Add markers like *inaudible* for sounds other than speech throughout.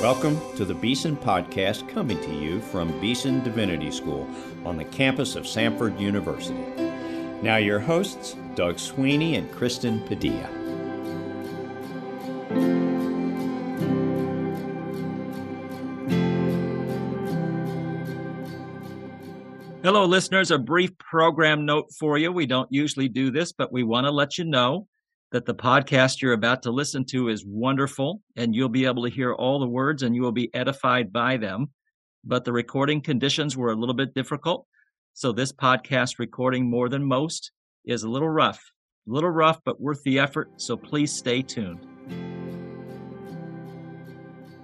Welcome to the Beeson Podcast coming to you from Beeson Divinity School on the campus of Samford University. Now, your hosts, Doug Sweeney and Kristen Padilla. Hello, listeners. A brief program note for you. We don't usually do this, but we want to let you know that the podcast you're about to listen to is wonderful and you'll be able to hear all the words and you will be edified by them. But the recording conditions were a little bit difficult. So this podcast recording more than most is a little rough, a little rough, but worth the effort. So please stay tuned.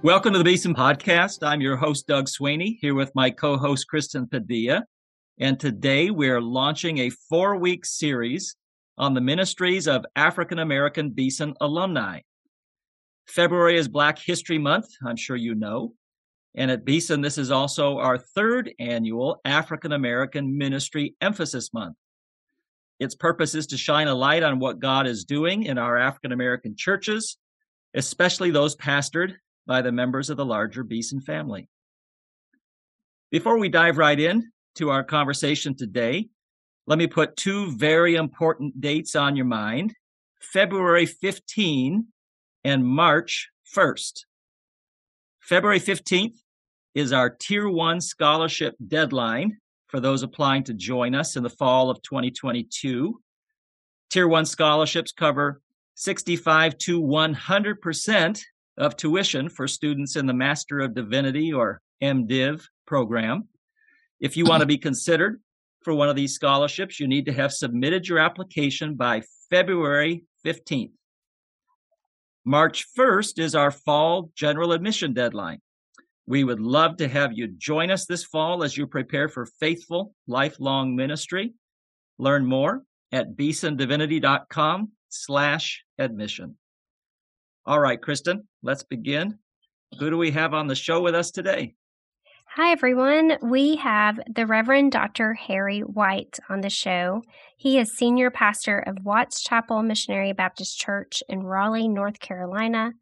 Welcome to the Beeson Podcast. I'm your host, Doug Sweeney, here with my co host, Kristen Padilla. And today we're launching a four week series on the ministries of African American Beeson alumni. February is Black History Month, I'm sure you know. And at Beeson, this is also our third annual African American Ministry Emphasis Month. Its purpose is to shine a light on what God is doing in our African American churches, especially those pastored by the members of the larger Beeson family. Before we dive right in, to our conversation today, let me put two very important dates on your mind February 15 and March 1st. February 15th is our Tier 1 scholarship deadline for those applying to join us in the fall of 2022. Tier 1 scholarships cover 65 to 100% of tuition for students in the Master of Divinity or MDiv program. If you want to be considered for one of these scholarships, you need to have submitted your application by February 15th. March 1st is our fall general admission deadline. We would love to have you join us this fall as you prepare for faithful lifelong ministry. Learn more at beesondivinity.com slash admission. All right, Kristen, let's begin. Who do we have on the show with us today? Hi, everyone. We have the Reverend Dr. Harry White on the show. He is senior pastor of Watts Chapel Missionary Baptist Church in Raleigh, North Carolina.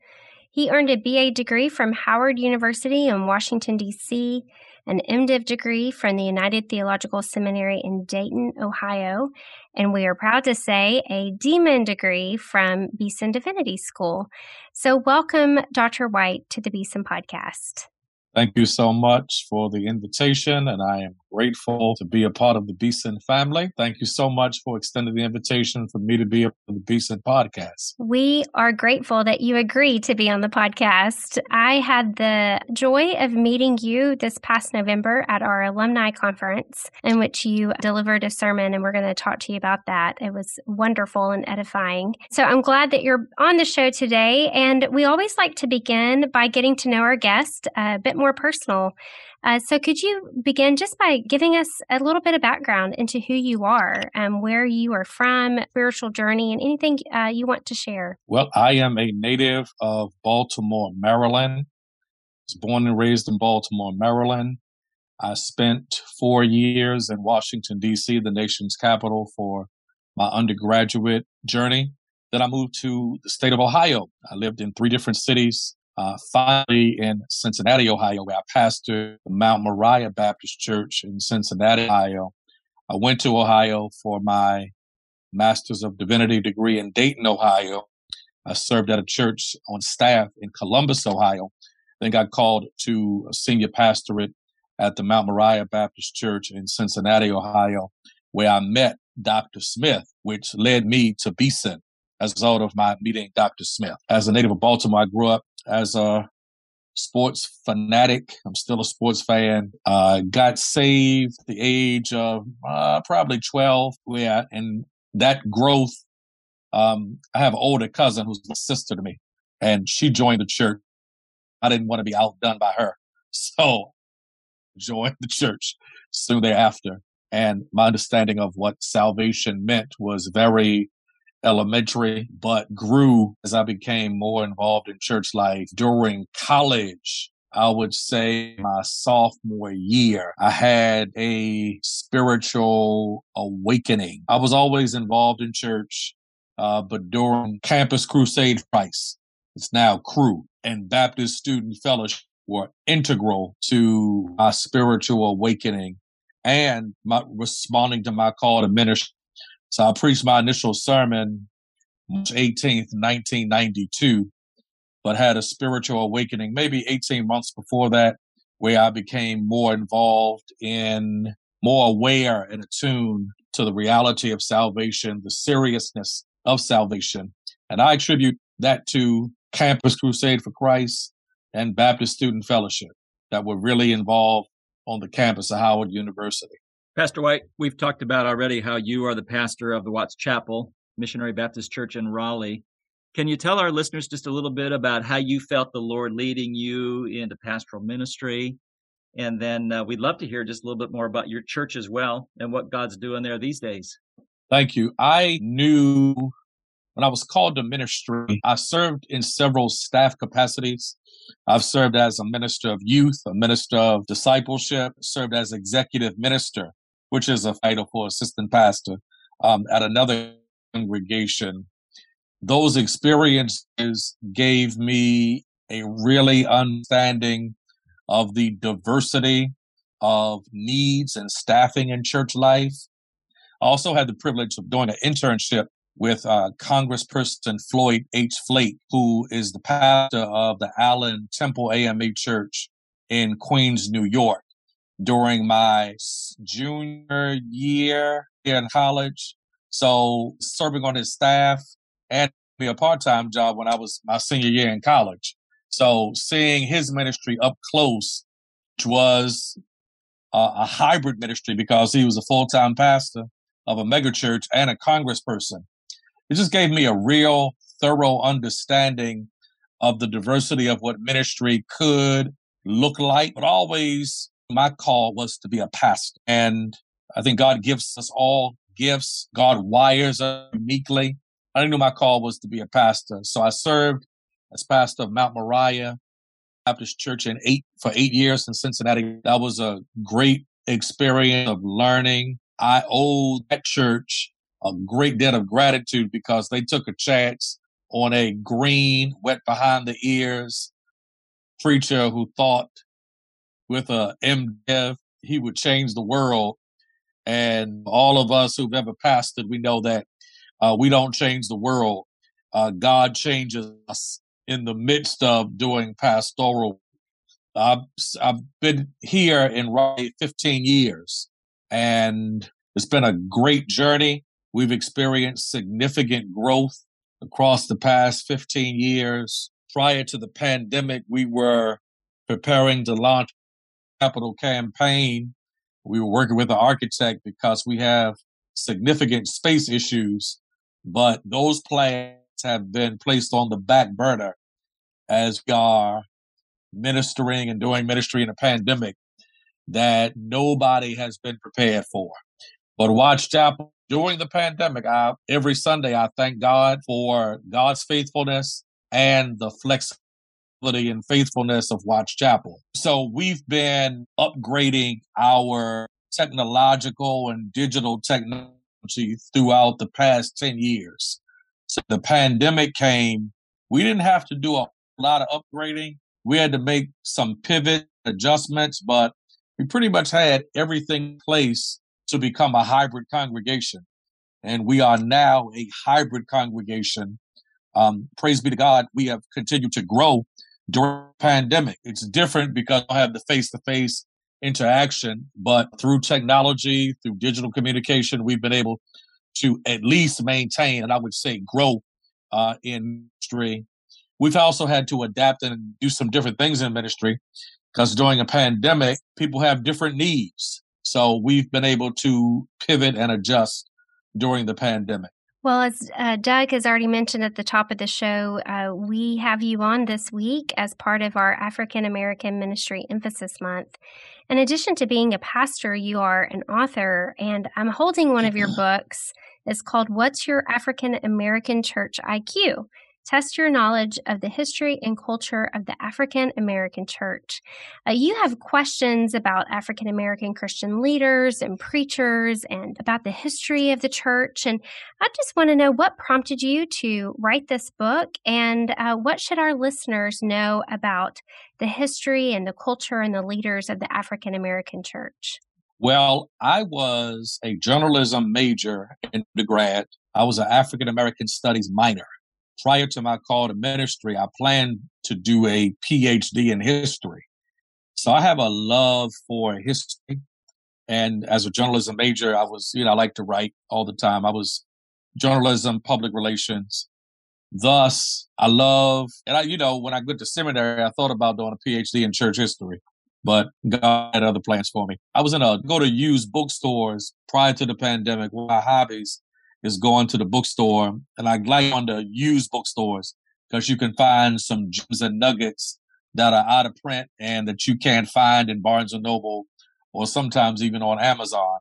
He earned a BA degree from Howard University in Washington, D.C., an MDiv degree from the United Theological Seminary in Dayton, Ohio, and we are proud to say a DMin degree from Beeson Divinity School. So, welcome, Dr. White, to the Beeson Podcast. Thank you so much for the invitation, and I am grateful to be a part of the Beeson family. Thank you so much for extending the invitation for me to be on the Beeson podcast. We are grateful that you agreed to be on the podcast. I had the joy of meeting you this past November at our alumni conference, in which you delivered a sermon, and we're going to talk to you about that. It was wonderful and edifying. So I'm glad that you're on the show today. And we always like to begin by getting to know our guest a bit more personal. Uh, so, could you begin just by giving us a little bit of background into who you are, and where you are from, spiritual journey, and anything uh, you want to share? Well, I am a native of Baltimore, Maryland. I was born and raised in Baltimore, Maryland. I spent four years in Washington, D.C., the nation's capital, for my undergraduate journey. Then I moved to the state of Ohio. I lived in three different cities uh, finally, in Cincinnati, Ohio, where I pastored the Mount Moriah Baptist Church in Cincinnati, Ohio. I went to Ohio for my Master's of Divinity degree in Dayton, Ohio. I served at a church on staff in Columbus, Ohio. Then got called to a senior pastorate at the Mount Moriah Baptist Church in Cincinnati, Ohio, where I met Dr. Smith, which led me to Beeson as a result of my meeting Dr. Smith. As a native of Baltimore, I grew up as a sports fanatic. I'm still a sports fan. Uh, got saved the age of uh, probably 12. Yeah, and that growth. Um, I have an older cousin who's a sister to me, and she joined the church. I didn't want to be outdone by her, *laughs* so joined the church soon thereafter. And my understanding of what salvation meant was very elementary, but grew as I became more involved in church life during college. I would say my sophomore year, I had a spiritual awakening. I was always involved in church, uh, but during Campus Crusade Christ, it's now Cru and Baptist Student Fellowship were integral to my spiritual awakening and my responding to my call to ministry. So I preached my initial sermon March 18th, 1992, but had a spiritual awakening maybe 18 months before that, where I became more involved in, more aware and attuned to the reality of salvation, the seriousness of salvation. And I attribute that to Campus Crusade for Christ and Baptist Student Fellowship that were really involved on the campus of Howard University. Pastor White, we've talked about already how you are the pastor of the Watts Chapel Missionary Baptist Church in Raleigh. Can you tell our listeners just a little bit about how you felt the Lord leading you into pastoral ministry? And then uh, we'd love to hear just a little bit more about your church as well and what God's doing there these days. Thank you. I knew when I was called to ministry, I served in several staff capacities. I've served as a minister of youth, a minister of discipleship, served as executive minister, which is a title for assistant pastor um, at another congregation. Those experiences gave me a really understanding of the diversity of needs and staffing in church life. I also had the privilege of doing an internship with uh, Congressperson Floyd H. Flake, who is the pastor of the Allen Temple AME Church in Queens, New York. During my junior year in college, so serving on his staff and me a part-time job when I was my senior year in college. So seeing his ministry up close, which was uh, a hybrid ministry because he was a full-time pastor of a megachurch and a congressperson. It just gave me a real thorough understanding of the diversity of what ministry could look like. But always my call was to be a pastor. And I think God gives us all gifts. God wires us uniquely. I knew my call was to be a pastor. So I served as pastor of Mount Moriah Baptist Church in eight for eight years in Cincinnati. That was a great experience of learning. I owe that church a great debt of gratitude because they took a chance on a green, wet behind the ears preacher who thought with a MDiv he would change the world and all of us who've ever pastored, we know that uh, we don't change the world. Uh, God changes us in the midst of doing pastoral. I've, I've been here in Raleigh 15 years, and it's been a great journey. We've experienced significant growth across the past 15 years. Prior to the pandemic, we were preparing to launch capital campaign we were working with an architect because we have significant space issues, but those plans have been placed on the back burner as we are ministering and doing ministry in a pandemic that nobody has been prepared for. But Watts Chapel during the pandemic, I, every Sunday I thank God for God's faithfulness and the flexibility and faithfulness of Watts Chapel. So we've been upgrading our technological and digital technology throughout the past 10 years. So the pandemic came, we didn't have to do a lot of upgrading. We had to make some pivot adjustments, but we pretty much had everything in place to become a hybrid congregation. And we are now a hybrid congregation. Um, praise be to God, we have continued to grow during pandemic. It's different because I have the face to face interaction, but through technology, through digital communication, we've been able to at least maintain and I would say grow uh, in ministry. We've also had to adapt and do some different things in ministry because during a pandemic, people have different needs. So we've been able to pivot and adjust during the pandemic. Well, as uh, Doug has already mentioned at the top of the show, uh, we have you on this week as part of our African American Ministry Emphasis Month. In addition to being a pastor, you are an author, and I'm holding one of your books. It's called What's Your African American Church IQ? Test your knowledge of the history and culture of the African American church. Uh, you have questions about African American Christian leaders and preachers and about the history of the church. And I just want to know what prompted you to write this book and uh, what should our listeners know about the history and the culture and the leaders of the African American church? Well, I was a journalism major in undergrad. I was an African American studies minor. Prior to my call to ministry, I planned to do a PhD in history. So I have a love for history. And as a journalism major, I was, you know, I like to write all the time. I was journalism, public relations. Thus, I love, and I, you know, when I went to seminary, I thought about doing a PhD in church history but God had other plans for me. I was in a go to used bookstores prior to the pandemic. My hobbies is going to the bookstore, and I like on the used bookstores because you can find some gems and nuggets that are out of print and that you can't find in Barnes and Noble or sometimes even on Amazon.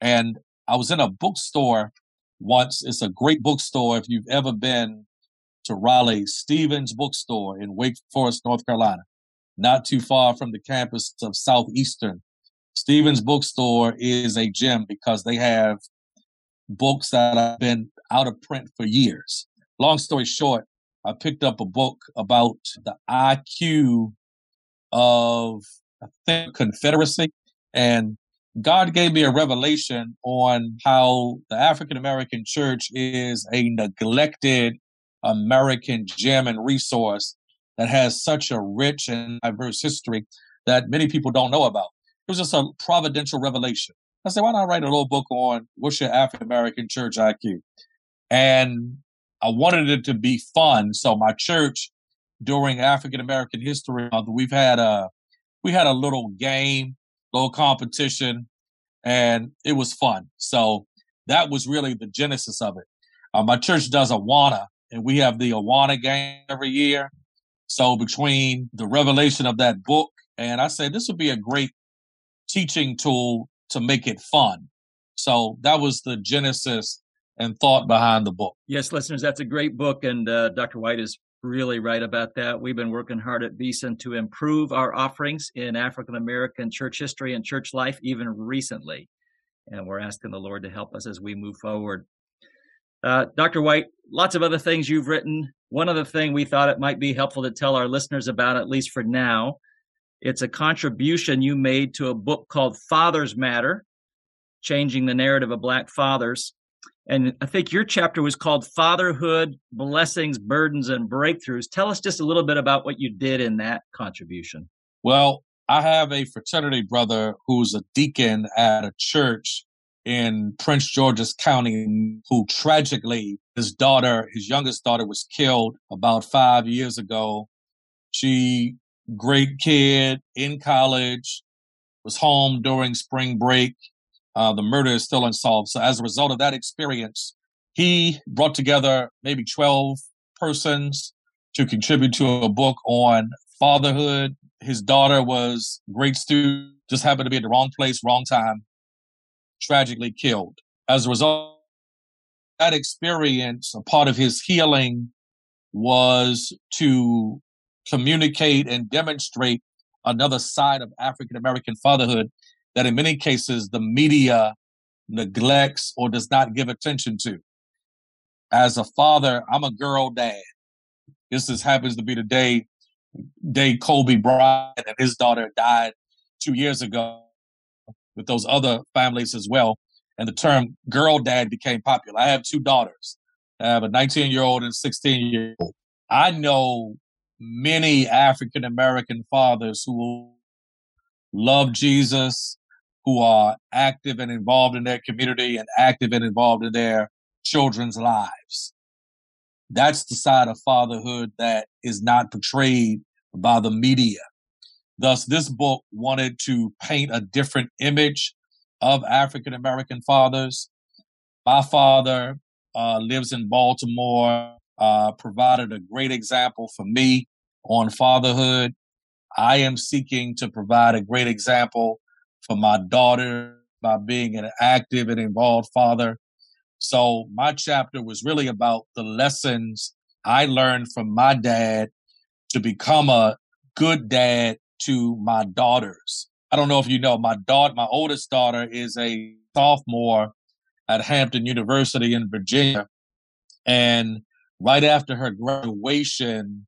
And I was in a bookstore once. It's a great bookstore if you've ever been to Raleigh Stevens Bookstore in Wake Forest, North Carolina not too far from the campus of Southeastern. Stevens Bookstore is a gem because they have books that have been out of print for years. Long story short, I picked up a book about the IQ of I think Confederacy and God gave me a revelation on how the African American church is a neglected American gem and resource that has such a rich and diverse history that many people don't know about. It was just a providential revelation. I said, why not write a little book on what's your African American church IQ? And I wanted it to be fun. So my church during African American History Month, we've had a we had a little game, little competition, and it was fun. So that was really the genesis of it. Uh, my church does Awana, and we have the Awana game every year. So between the revelation of that book and I said this would be a great teaching tool to make it fun. So that was the genesis and thought behind the book. Yes, listeners, that's a great book, and uh, Dr. White is really right about that. We've been working hard at Beeson to improve our offerings in African American church history and church life, even recently, and we're asking the Lord to help us as we move forward. Uh, Dr. White, lots of other things you've written. One other thing we thought it might be helpful to tell our listeners about, at least for now, it's a contribution you made to a book called Fathers Matter, changing the narrative of Black fathers. And I think your chapter was called Fatherhood, Blessings, Burdens, and Breakthroughs. Tell us just a little bit about what you did in that contribution. Well, I have a fraternity brother who's a deacon at a church in Prince George's County who tragically, his daughter, his youngest daughter was killed about five years ago. She, great kid in college, was home during spring break. Uh, the murder is still unsolved. So as a result of that experience, he brought together maybe 12 persons to contribute to a book on fatherhood. His daughter was great student, just happened to be at the wrong place, wrong time tragically killed. As a result, that experience, a part of his healing was to communicate and demonstrate another side of African American fatherhood that in many cases the media neglects or does not give attention to. As a father, I'm a girl dad. This is, happens to be the day day Kobe Bryant and his daughter died two years ago with those other families as well. And the term girl dad became popular. I have two daughters. I have a 19 year old and 16 year old. I know many African American fathers who love Jesus, who are active and involved in their community and active and involved in their children's lives. That's the side of fatherhood that is not portrayed by the media. Thus, this book wanted to paint a different image of African American fathers. My father uh, lives in Baltimore, uh, provided a great example for me on fatherhood. I am seeking to provide a great example for my daughter by being an active and involved father. So my chapter was really about the lessons I learned from my dad to become a good dad to my daughters. I don't know if you know, my daughter, my oldest daughter is a sophomore at Hampton University in Virginia. And right after her graduation,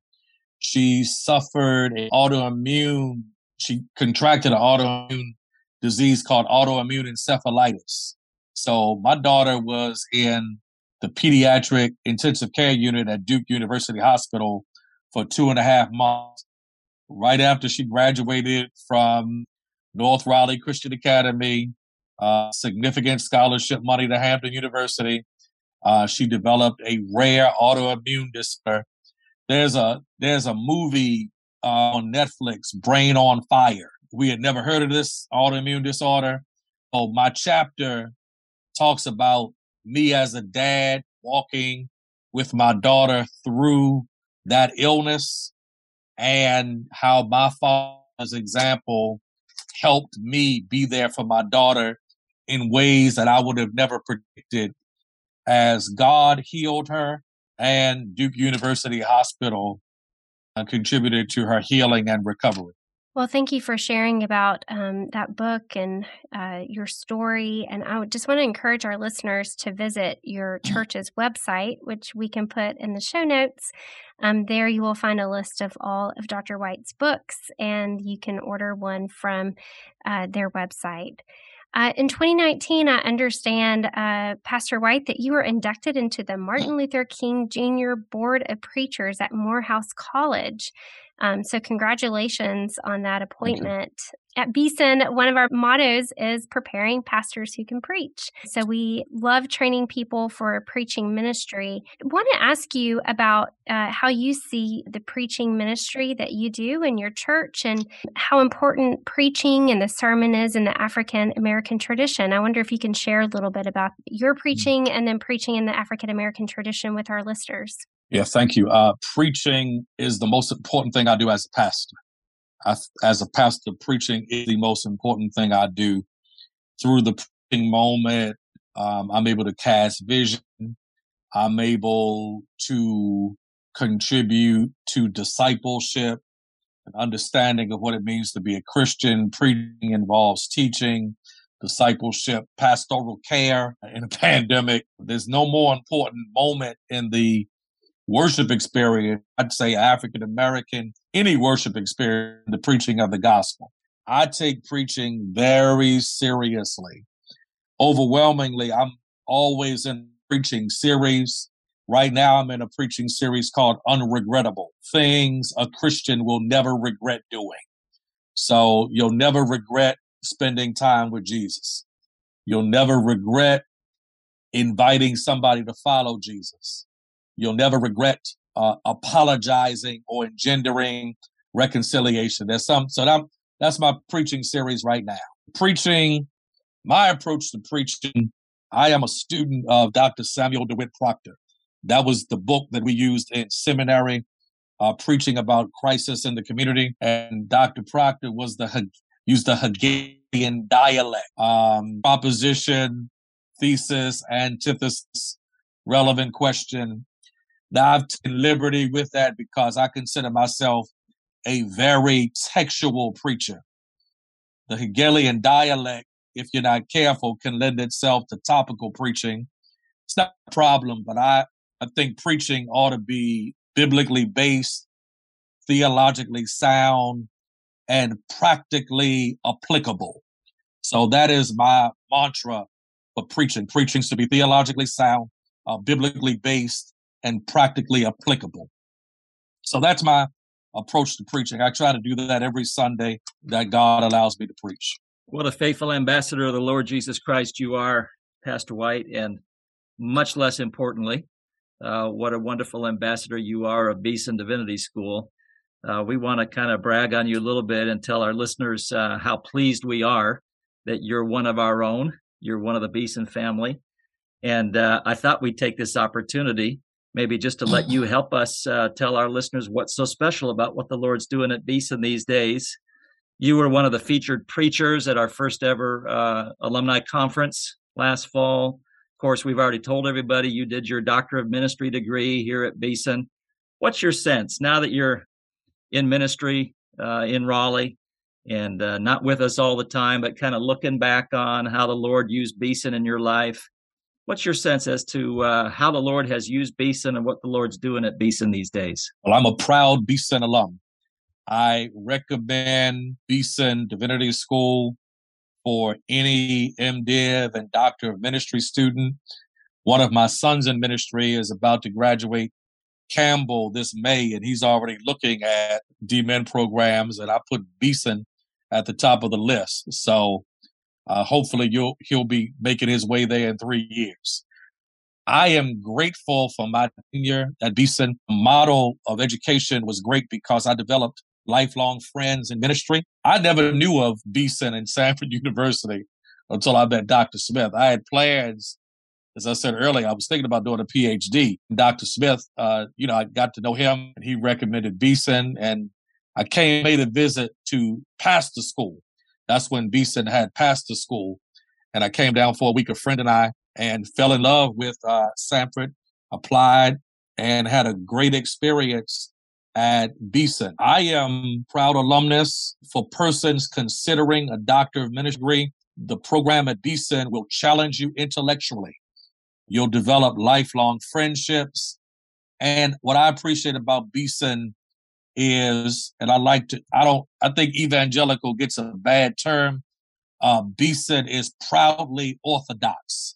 she suffered an autoimmune, she contracted an autoimmune disease called autoimmune encephalitis. So my daughter was in the pediatric intensive care unit at Duke University Hospital for two and a half months. Right after she graduated from North Raleigh Christian Academy, uh, significant scholarship money to Hampton University. Uh, she developed a rare autoimmune disorder. There's a there's a movie uh, on Netflix, Brain on Fire. We had never heard of this autoimmune disorder. Oh, my chapter talks about me as a dad walking with my daughter through that illness and how my father's example helped me be there for my daughter in ways that I would have never predicted as God healed her and Duke University Hospital uh, contributed to her healing and recovery. Well, thank you for sharing about um, that book and uh, your story. And I just want to encourage our listeners to visit your mm. church's website, which we can put in the show notes. Um, there you will find a list of all of Dr. White's books, and you can order one from uh, their website. Uh, in 2019, I understand, uh, Pastor White, that you were inducted into the Martin Luther King Jr. Board of Preachers at Morehouse College. Um, so, congratulations on that appointment. At Beeson, one of our mottos is preparing pastors who can preach. So, we love training people for preaching ministry. I want to ask you about uh, how you see the preaching ministry that you do in your church and how important preaching and the sermon is in the African American tradition. I wonder if you can share a little bit about your mm. preaching and then preaching in the African American tradition with our listeners. Yeah, thank you. Uh, preaching is the most important thing I do as a pastor. I, as a pastor, preaching is the most important thing I do. Through the preaching moment, um, I'm able to cast vision. I'm able to contribute to discipleship and understanding of what it means to be a Christian. Preaching involves teaching, discipleship, pastoral care in a *laughs* pandemic. There's no more important moment in the worship experience, I'd say African American, any worship experience, the preaching of the gospel. I take preaching very seriously. Overwhelmingly, I'm always in preaching series. Right now, I'm in a preaching series called Unregrettable Things a Christian Will Never Regret Doing. So you'll never regret spending time with Jesus. You'll never regret inviting somebody to follow Jesus. You'll never regret uh, apologizing or engendering reconciliation. There's some, so that, that's my preaching series right now. Preaching, my approach to preaching, I am a student of Dr. Samuel DeWitt Proctor. That was the book that we used in seminary, uh, preaching about crisis in the community. And Dr. Proctor was the used the Hegelian dialect, um, proposition, thesis, antithesis, relevant question, now I've taken liberty with that because I consider myself a very textual preacher. The Hegelian dialect, if you're not careful, can lend itself to topical preaching. It's not a problem, but I, I think preaching ought to be biblically based, theologically sound, and practically applicable. So that is my mantra for preaching. Preaching to be theologically sound, uh, biblically based, and practically applicable. So that's my approach to preaching. I try to do that every Sunday that God allows me to preach. What a faithful ambassador of the Lord Jesus Christ you are, Pastor White, and much less importantly, uh, what a wonderful ambassador you are of Beeson Divinity School. Uh, we want to kind of brag on you a little bit and tell our listeners uh, how pleased we are that you're one of our own. You're one of the Beeson family. And uh, I thought we'd take this opportunity maybe just to let you *clears throat* help us uh, tell our listeners what's so special about what the Lord's doing at Beeson these days. You were one of the featured preachers at our first ever uh, alumni conference last fall. Of course, we've already told everybody you did your Doctor of Ministry degree here at Beeson. What's your sense now that you're in ministry uh, in Raleigh and uh, not with us all the time, but kind of looking back on how the Lord used Beeson in your life? What's your sense as to uh, how the Lord has used Beeson and what the Lord's doing at Beeson these days? Well, I'm a proud Beeson alum. I recommend Beeson Divinity School for any MDiv and Doctor of Ministry student. One of my sons in ministry is about to graduate Campbell this May, and he's already looking at DMin programs, and I put Beeson at the top of the list. So uh, hopefully, you'll he'll be making his way there in three years. I am grateful for my tenure at Beeson. Model of education was great because I developed lifelong friends in ministry. I never knew of Beeson and *laughs* Samford University until I met Dr. Smith. I had plans, as I said earlier, I was thinking about doing a PhD. Dr. Smith, uh, you know, I got to know him and he recommended Beeson and I came, made a visit to pastor school that's when Beeson had passed the school. And I came down for a week, a friend and I, and fell in love with uh, Samford, applied, and had a great experience at Beeson. I am proud alumnus for persons considering a doctor of ministry. The program at Beeson will challenge you intellectually. You'll develop lifelong friendships. And what I appreciate about Beeson is, and I like to, I don't, I think evangelical gets a bad term. Uh, Beeson is proudly orthodox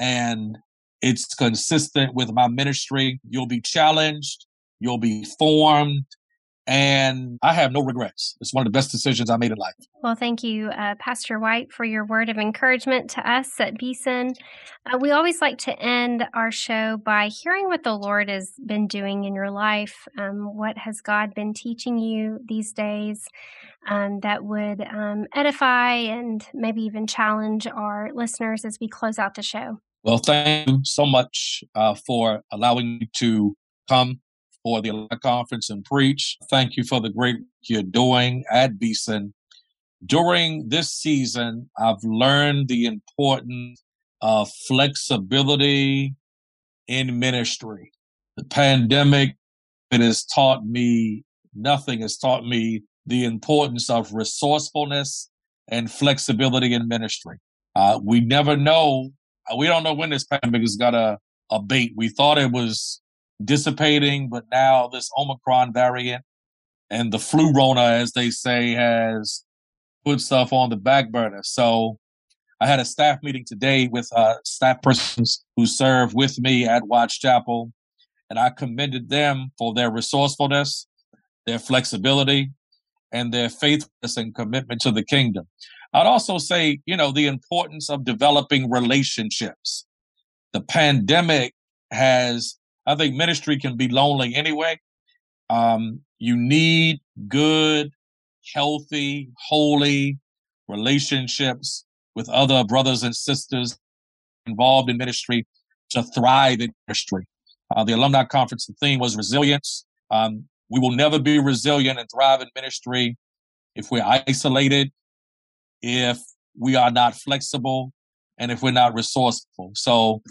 and it's consistent with my ministry. You'll be challenged, you'll be formed, and I have no regrets. It's one of the best decisions I made in life. Well, thank you, uh, Pastor White, for your word of encouragement to us at Beeson. Uh, we always like to end our show by hearing what the Lord has been doing in your life. Um, what has God been teaching you these days um, that would um, edify and maybe even challenge our listeners as we close out the show? Well, thank you so much uh, for allowing me to come for the conference and preach. Thank you for the great you're doing at Beeson. During this season, I've learned the importance of flexibility in ministry. The pandemic, it has taught me, nothing has taught me the importance of resourcefulness and flexibility in ministry. Uh, we never know, we don't know when this pandemic is going to abate. We thought it was dissipating, but now this Omicron variant and the flu Rona, as they say, has put stuff on the back burner. So I had a staff meeting today with uh, staff persons who serve with me at Watts Chapel, and I commended them for their resourcefulness, their flexibility, and their faithfulness and commitment to the kingdom. I'd also say, you know, the importance of developing relationships. The pandemic has I think ministry can be lonely anyway. Um, you need good, healthy, holy relationships with other brothers and sisters involved in ministry to thrive in ministry. Uh, the alumni conference, the theme was resilience. Um, we will never be resilient and thrive in ministry if we're isolated, if we are not flexible, and if we're not resourceful. So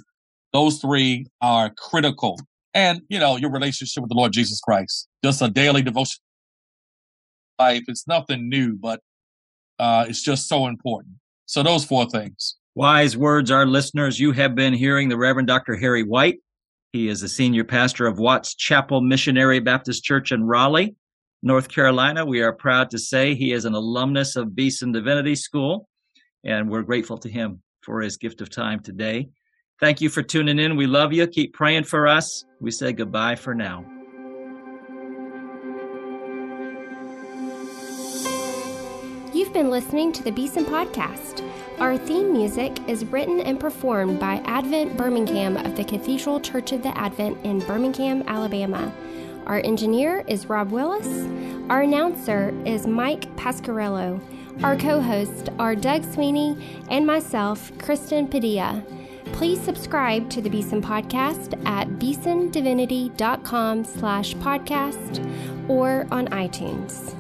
those three are critical. And, you know, your relationship with the Lord Jesus Christ, just a daily devotion life. It's nothing new, but uh, it's just so important. So those four things. Wise words, our listeners. You have been hearing the Reverend Dr. Harry White. He is the senior pastor of Watts Chapel Missionary Baptist Church in Raleigh, North Carolina. We are proud to say he is an alumnus of Beeson Divinity School, and we're grateful to him for his gift of time today. Thank you for tuning in. We love you. Keep praying for us. We say goodbye for now. You've been listening to the Beeson Podcast. Our theme music is written and performed by Advent Birmingham of the Cathedral Church of the Advent in Birmingham, Alabama. Our engineer is Rob Willis. Our announcer is Mike Pasquarello. Our co hosts are Doug Sweeney and myself, Kristen Padilla. Please subscribe to the Beeson Podcast at beesondivinity.com slash podcast or on iTunes.